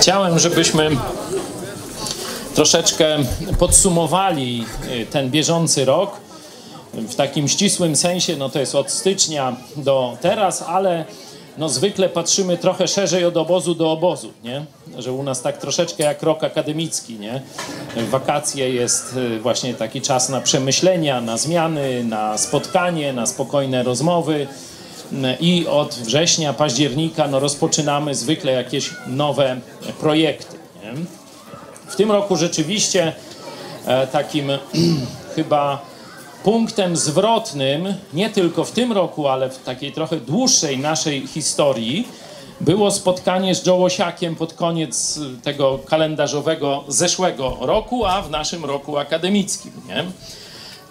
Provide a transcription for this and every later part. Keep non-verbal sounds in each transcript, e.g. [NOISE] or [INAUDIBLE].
Chciałem, żebyśmy troszeczkę podsumowali y, ten bieżący rok. W takim ścisłym sensie, no to jest od stycznia do teraz, ale no zwykle patrzymy trochę szerzej od obozu do obozu, nie? Że u nas tak troszeczkę jak rok akademicki, nie? Wakacje jest y, właśnie taki czas na przemyślenia, na zmiany, na spotkanie, na spokojne rozmowy i od września, października no rozpoczynamy zwykle jakieś nowe projekty. Nie? W tym roku rzeczywiście e, takim [CLEARS THROAT] chyba punktem zwrotnym, nie tylko w tym roku, ale w takiej trochę dłuższej naszej historii, było spotkanie z Jołosiakiem pod koniec tego kalendarzowego zeszłego roku, a w naszym roku akademickim. Nie?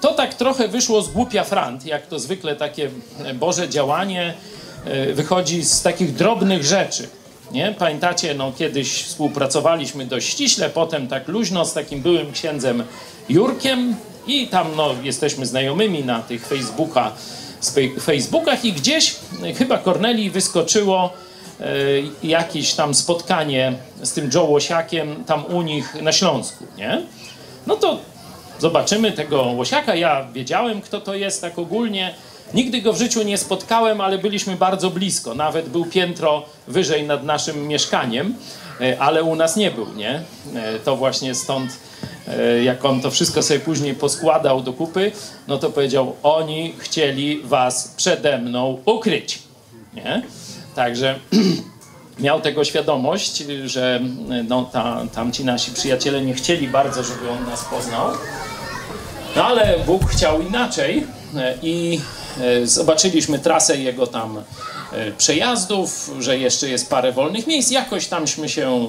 To tak trochę wyszło z głupia frant, jak to zwykle takie Boże działanie e, wychodzi z takich drobnych rzeczy. Nie? Pamiętacie, no kiedyś współpracowaliśmy dość ściśle, potem tak luźno z takim byłym księdzem Jurkiem i tam no, jesteśmy znajomymi na tych Facebooka, Facebookach i gdzieś chyba Korneli wyskoczyło e, jakieś tam spotkanie z tym Joe Łosiakiem tam u nich na Śląsku, nie? No to zobaczymy tego łosiaka. Ja wiedziałem, kto to jest tak ogólnie. Nigdy go w życiu nie spotkałem, ale byliśmy bardzo blisko. Nawet był piętro wyżej nad naszym mieszkaniem, e, ale u nas nie był, nie? E, to właśnie stąd, e, jak on to wszystko sobie później poskładał do kupy, no to powiedział, oni chcieli was przede mną ukryć, nie? Także [CLEARS THROAT] miał tego świadomość, że no, ta, tamci nasi przyjaciele nie chcieli bardzo, żeby on nas poznał. No ale Bóg chciał inaczej i e, zobaczyliśmy trasę jego tam e, przejazdów, że jeszcze jest parę wolnych miejsc. Jakoś tamśmy się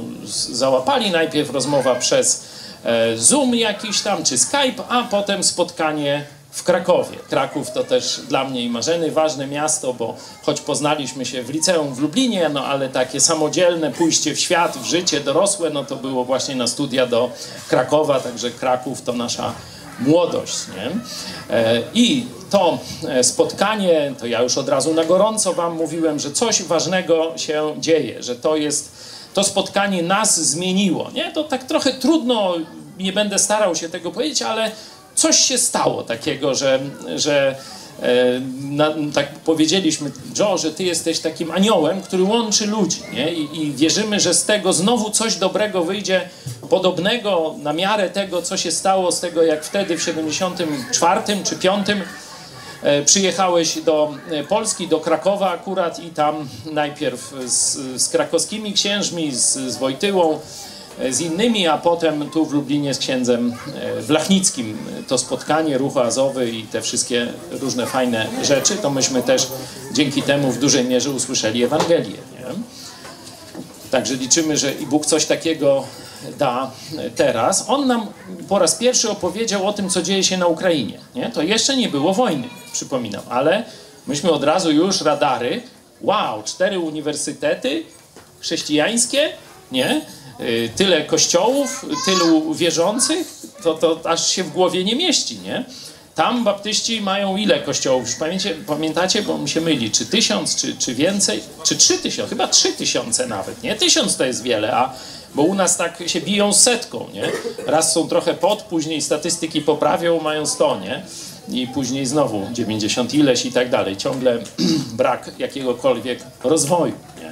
załapali. Najpierw rozmowa przez e, Zoom jakiś tam, czy Skype, a potem spotkanie w Krakowie. Kraków to też dla mnie i Marzeny ważne miasto, bo choć poznaliśmy się w liceum w Lublinie, no ale takie samodzielne pójście w świat, w życie dorosłe, no to było właśnie na studia do Krakowa, także Kraków to nasza młodość. Nie? E, I to e, spotkanie, to ja już od razu na gorąco Wam mówiłem, że coś ważnego się dzieje, że to jest, to spotkanie nas zmieniło. Nie? To tak trochę trudno, nie będę starał się tego powiedzieć, ale coś się stało takiego, że, że na, tak powiedzieliśmy, Joe, że ty jesteś takim aniołem, który łączy ludzi, nie? I, I, wierzymy, że z tego znowu coś dobrego wyjdzie, podobnego na miarę tego, co się stało z tego, jak wtedy w 74 czy 5 e, przyjechałeś do e, Polski, do Krakowa akurat i tam najpierw z, z krakowskimi księżmi, z, z Wojtyłą, z innymi, a potem tu w Lublinie z księdzem Blachnickim e, to spotkanie, ruch azowy i te wszystkie różne fajne rzeczy, to myśmy też dzięki temu w dużej mierze usłyszeli Ewangelię. Nie? Także liczymy, że i Bóg coś takiego da teraz. On nam po raz pierwszy opowiedział o tym, co dzieje się na Ukrainie. Nie? To jeszcze nie było wojny, przypominam, ale myśmy od razu już radary, wow, cztery uniwersytety chrześcijańskie, nie? Y, tyle kościołów, tylu wierzących, to, to aż się w głowie nie mieści, nie? Tam baptyści mają ile kościołów? Już pamiętacie, pamiętacie, bo mi się myli, czy tysiąc, czy, czy więcej, czy trzy tysiące, chyba trzy tysiące nawet, nie? Tysiąc to jest wiele, a bo u nas tak się biją setką, nie? Raz są trochę pod, później statystyki poprawią, mają sto, nie? I później znowu 90 ileś i tak dalej. Ciągle [CLEARS THROAT] brak jakiegokolwiek rozwoju, nie?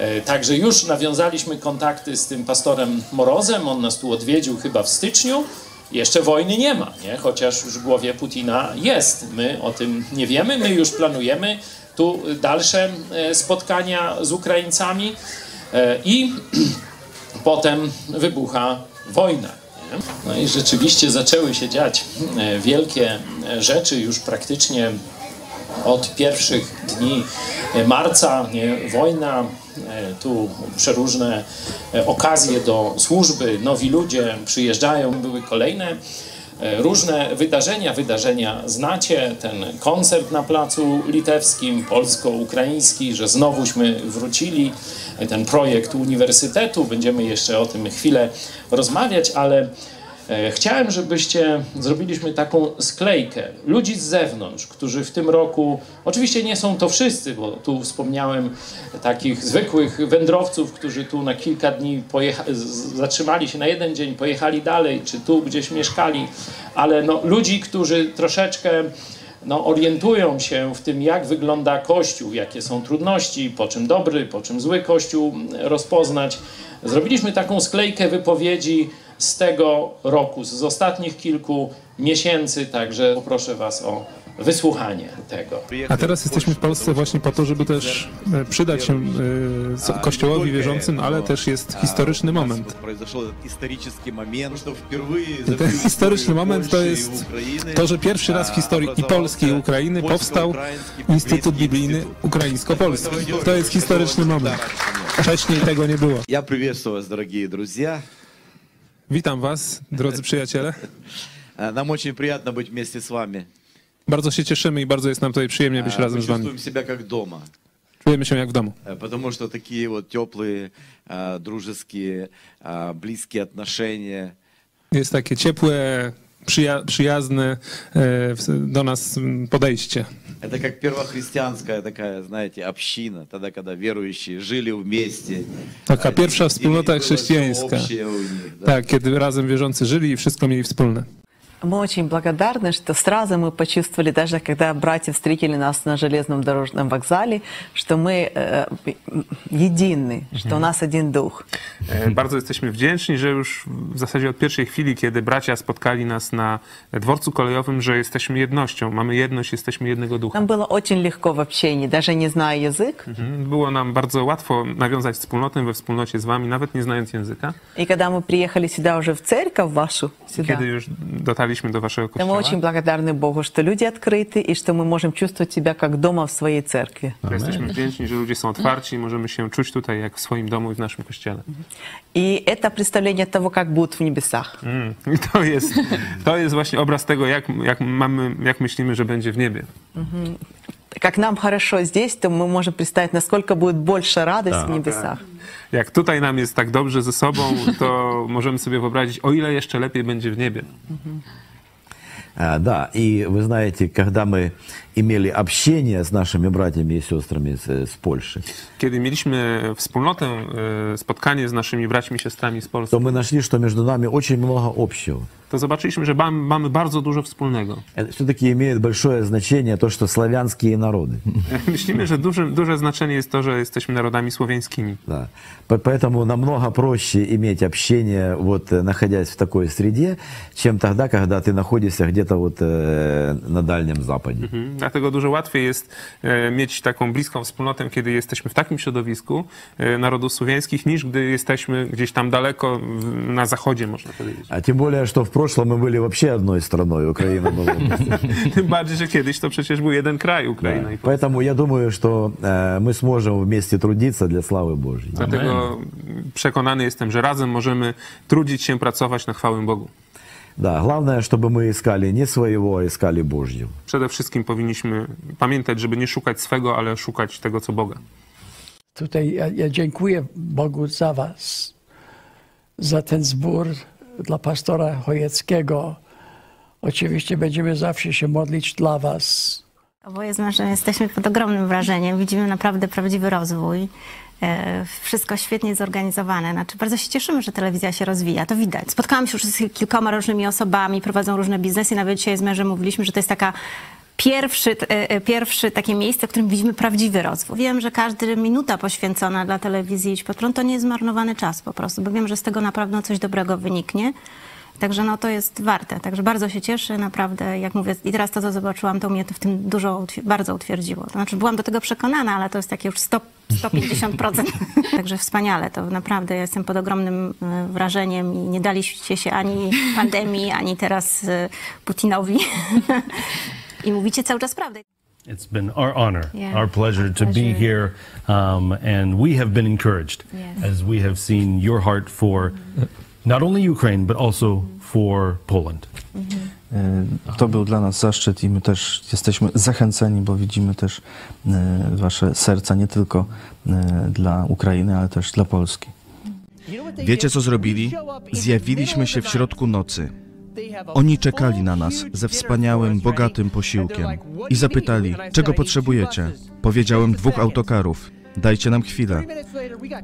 E, także już nawiązaliśmy kontakty z tym pastorem Morozem, on nas tu odwiedził chyba w styczniu. Jeszcze wojny nie ma, nie? chociaż już w głowie Putina jest. My o tym nie wiemy, my już planujemy tu dalsze e, spotkania z Ukraińcami e, i [CLEARS THROAT] potem wybucha wojna. No i rzeczywiście zaczęły się dziać wielkie rzeczy już praktycznie od pierwszych dni marca. Nie? Wojna, E, tu przeróżne e, okazje do służby, nowi ludzie przyjeżdżają, były kolejne e, różne wydarzenia. Wydarzenia znacie, ten koncert na Placu Litewskim, polsko-ukraiński, że znowuśmy wrócili, ten projekt uniwersytetu, będziemy jeszcze o tym chwilę rozmawiać, ale E, Chciałem, żebyście zrobiliśmy taką sklejkę ludzi z zewnątrz, którzy w tym roku, oczywiście nie są to wszyscy, bo tu wspomniałem takich zwykłych wędrowców, którzy tu na kilka dni zatrzymali się na jeden dzień, pojechali dalej, czy tu gdzieś mieszkali, ale no, ludzi, którzy troszeczkę no, orientują się w tym, jak wygląda Kościół, jakie są trudności, po czym dobry, po czym zły Kościół rozpoznać. Zrobiliśmy taką sklejkę wypowiedzi z tego roku, z ostatnich kilku miesięcy, także poproszę Was o wysłuchanie tego. A teraz jesteśmy w Polsce właśnie po to, żeby też e, przydać się e, co- kościołowi wierzącym, ale też jest historyczny moment. I ten historyczny moment to jest to, że pierwszy raz w historii i Polski, i Ukrainy powstał Instytut Biblijny Ukraińsko-Polski. To jest historyczny moment. Wcześniej tego nie było. Я приветствую вас, дорогие друзья. Witam Was, drodzy przyjaciele. Э, [LAUGHS] Нам очень приятно быть вместе с вами. Bardzo się cieszymy i bardzo jest nam tutaj przyjemnie być Э, Мы razem z Wami. чувствуем себя как дома, Czujemy się jak w domu. э, потому что такие вот теплые, э, дружеские, э, близкие отношения. Jest takie ciepłe, przyja- przyjazne e, w- do nas m, podejście. Это как первохристианская такая, знаете, община, тогда, когда верующие жили вместе. Taka Э, pierwsza и wspólnota было всё chrześcijańska. общее у них, да. Tak, kiedy razem wierzący żyli i wszystko mieli wspólne. Мы очень благодарны, что сразу мы почувствовали, даже когда братья встретили нас на железном дорожном вокзале, что мы э, едины, что у нас один дух. E, Bardzo jesteśmy wdzięczni, że już w zasadzie od pierwszej chwili, kiedy bracia spotkali nas na dworcu kolejowym, że jesteśmy jednością, mamy jedność, jesteśmy jednego ducha. Нам было очень легко в общении, даже не зная язык. Mhm. Było nam bardzo łatwo nawiązać wspólnotę we wspólnocie z wami, nawet nie znając języka. И когда мы приехали сюда уже церковь вашу, сюда, Kiedy już dotarliśmy do waszego то мы очень kościoła, благодарны Богу, что люди открыты и что мы можем чувствовать себя как дома в своей церкви. jesteśmy wdzięczni, że ludzie są otwarci i możemy się czuć tutaj jak w swoim domu i w naszym kościele. И это представление того, как будут в небесах. Mm. [LAUGHS] I to jest, to jest właśnie obraz tego, jak, jak, mamy, jak myślimy, że będzie w niebie. Как нам хорошо здесь, то мы можем представить, насколько будет больше радость в небесах. Jak tutaj nam jest tak dobrze ze sobą, to [LAUGHS] możemy sobie wyobrazić, o ile jeszcze lepiej będzie w niebie. А, Да, и вы знаете, когда мы имели общение с нашими братьями и сестрами с, с Польши, Kiedy mieliśmy wspólnotę, e, spotkanie z naszymi braćmi i siostrami z Polski, то мы нашли, что между нами очень много общего. to zobaczyliśmy, że mam, mamy bardzo dużo wspólnego. Это все-таки имеет большое значение то, что славянские народы. [LAUGHS] Myślimy, że duże, duże znaczenie jest to, że jesteśmy narodami słowiańskimi. Да. По- Поэтому намного проще иметь общение, вот, э, находясь в такой среде, чем тогда, когда ты находишься где-то вот э, на Дальнем Западе. Mhm. Dlatego dużo łatwiej jest e, mieć taką bliską wspólnotę, kiedy jesteśmy w takim środowisku e, narodów słowiańskich, niż gdy jesteśmy gdzieś tam daleko w, na zachodzie, można powiedzieć. А тем более, что в прошлом мы были вообще одной страной, Украина была. Tym bardziej, że kiedyś to przecież był jeden kraj, Ukraina. I Поэтому я думаю, что э, мы сможем вместе трудиться для славы Божьей. Dlatego przekonany jestem, że razem możemy trudzić się, pracować na chwałę Bogu. Да, главное, чтобы мы искали не своего, а искали Божьего. Przede wszystkim powinniśmy pamiętać, żeby nie szukać swego, ale szukać tego, co Boga. Tutaj ja, ja dziękuję Bogu za Was, za ten zbór dla pastora Chojeckiego. Oczywiście będziemy zawsze się modlić dla Was. Oboje z mężem jesteśmy pod ogromnym wrażeniem. Widzimy naprawdę prawdziwy rozwój. E, Wszystko świetnie zorganizowane. Znaczy, bardzo się cieszymy, że telewizja się rozwija. To widać. Spotkałam się już z kilkoma różnymi osobami, prowadzą różne biznesy. Nawet dzisiaj z mężem mówiliśmy, że to jest taka pierwszy, e, e, pierwszy takie miejsce, w którym widzimy prawdziwy rozwój. Wiem, że każda minuta poświęcona dla telewizji Idź Pod Prąd to nie jest zmarnowany czas po prostu, bo wiem, że z tego naprawdę coś dobrego wyniknie. Także no to jest warte. Także bardzo się cieszę, naprawdę, jak mówię, i teraz to, co zobaczyłam, to mnie to w tym dużo, bardzo utwierdziło. To znaczy, byłam do tego przekonana, ale to jest takie już 100, 150%. [LAUGHS] Także wspaniale, to naprawdę ja jestem pod ogromnym e, wrażeniem i nie daliście się ani pandemii, ani teraz Putinowi. [LAUGHS] I mówicie cały czas prawdę. It's been our honor, Yeah, our pleasure to be here, um, and we have been encouraged Yes. as we have seen your heart for not only Ukraine but also for Poland. E, To był dla nas zaszczyt i my też jesteśmy zachęceni, bo widzimy też e, wasze serca nie tylko e, dla Ukrainy, ale też dla Polski. Wiecie co zrobili? Zjawiliśmy się w środku nocy. Oni czekali na nas ze wspaniałym, bogatym posiłkiem i zapytali, czego potrzebujecie. Powiedziałem dwóch autokarów. Dajcie nam chwilę.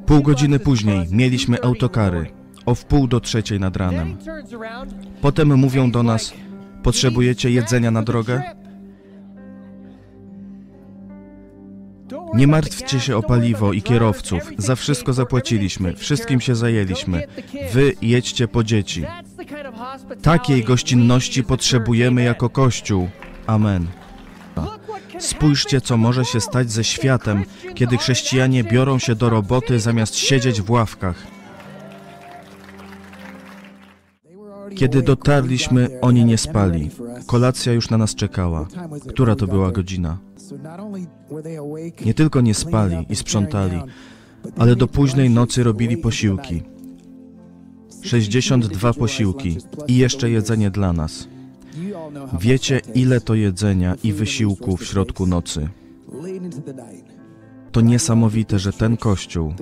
Pół godziny później mieliśmy autokary o wpół do trzeciej nad ranem. Potem mówią do nas, potrzebujecie jedzenia na drogę? Nie martwcie się o paliwo i kierowców. Za wszystko zapłaciliśmy, wszystkim się zajęliśmy. Wy jedźcie po dzieci. Takiej gościnności potrzebujemy jako Kościół. Amen. Spójrzcie, co może się stać ze światem, kiedy chrześcijanie biorą się do roboty zamiast siedzieć w ławkach. Kiedy dotarliśmy, oni nie spali. Kolacja już na nas czekała. Która to była godzina? Nie tylko nie spali i sprzątali, ale do późnej nocy robili posiłki. 62 posiłki i jeszcze jedzenie dla nas. Wiecie, ile to jedzenia i wysiłku w środku nocy. To niesamowite, że ten kościół,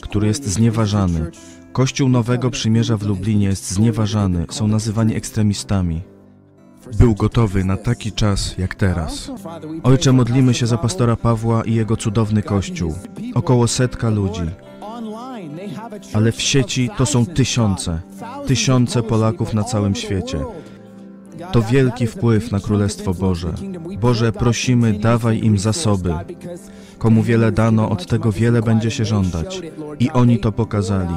który jest znieważany, kościół Nowego Przymierza w Lublinie jest znieważany, są nazywani ekstremistami. Był gotowy na taki czas jak teraz. Ojcze, modlimy się za pastora Pawła i jego cudowny kościół. Około setka ludzi. Ale w sieci to są tysiące, tysiące Polaków na całym świecie. To wielki wpływ na Królestwo Boże. Boże, prosimy, dawaj im zasoby. Komu wiele dano, od tego wiele będzie się żądać. I oni to pokazali.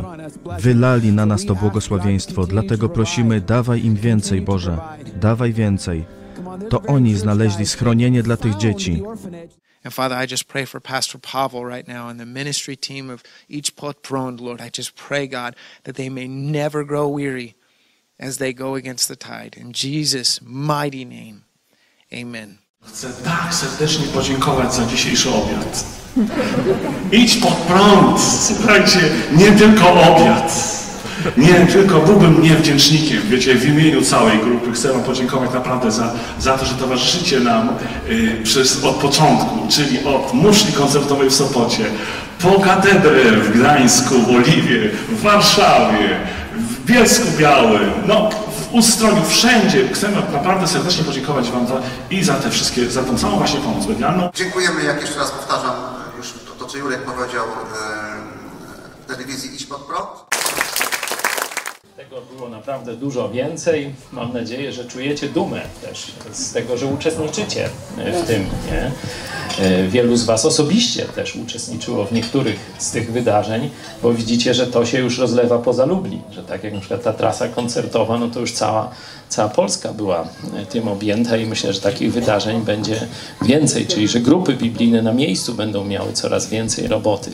Wylali na nas to błogosławieństwo, dlatego prosimy, dawaj im więcej, Boże. Dawaj więcej. To oni znaleźli schronienie dla tych dzieci. And Father, I just pray for Pastor Pavel right now and the ministry team of each Prone, Lord. I just pray, God, that they may never grow weary as they go against the tide. In Jesus' mighty name, amen. Chcę tak serdecznie podziękować za dzisiejszy obiad. Idź pod prąd, słuchajcie, nie tylko obiad. Nie, tylko byłbym niewdzięcznikiem, wiecie, w imieniu całej grupy chcę Wam podziękować naprawdę za, za to, że towarzyszycie nam y, przez, od początku, czyli od muszli koncertowej w Sopocie, po katedrę w Gdańsku, w Oliwie, w Warszawie, w Bielsku Białym, no w Ustroniu, wszędzie. Chcemy naprawdę serdecznie podziękować Wam za, i za te wszystkie, za tą całą właśnie pomoc medialną. Dziękujemy, jak jeszcze raz powtarzam, już to, to co Jurek powiedział e, w telewizji Idź Pod Prąd. Tego było naprawdę dużo więcej. Mam nadzieję, że czujecie dumę też z tego, że uczestniczycie w tym. Nie? E, wielu z Was osobiście też uczestniczyło w niektórych z tych wydarzeń, bo widzicie, że to się już rozlewa poza Lublin, że tak jak na przykład ta trasa koncertowa, no to już cała, cała Polska była e, tym objęta i myślę, że takich wydarzeń będzie więcej, czyli że grupy biblijne na miejscu będą miały coraz więcej roboty.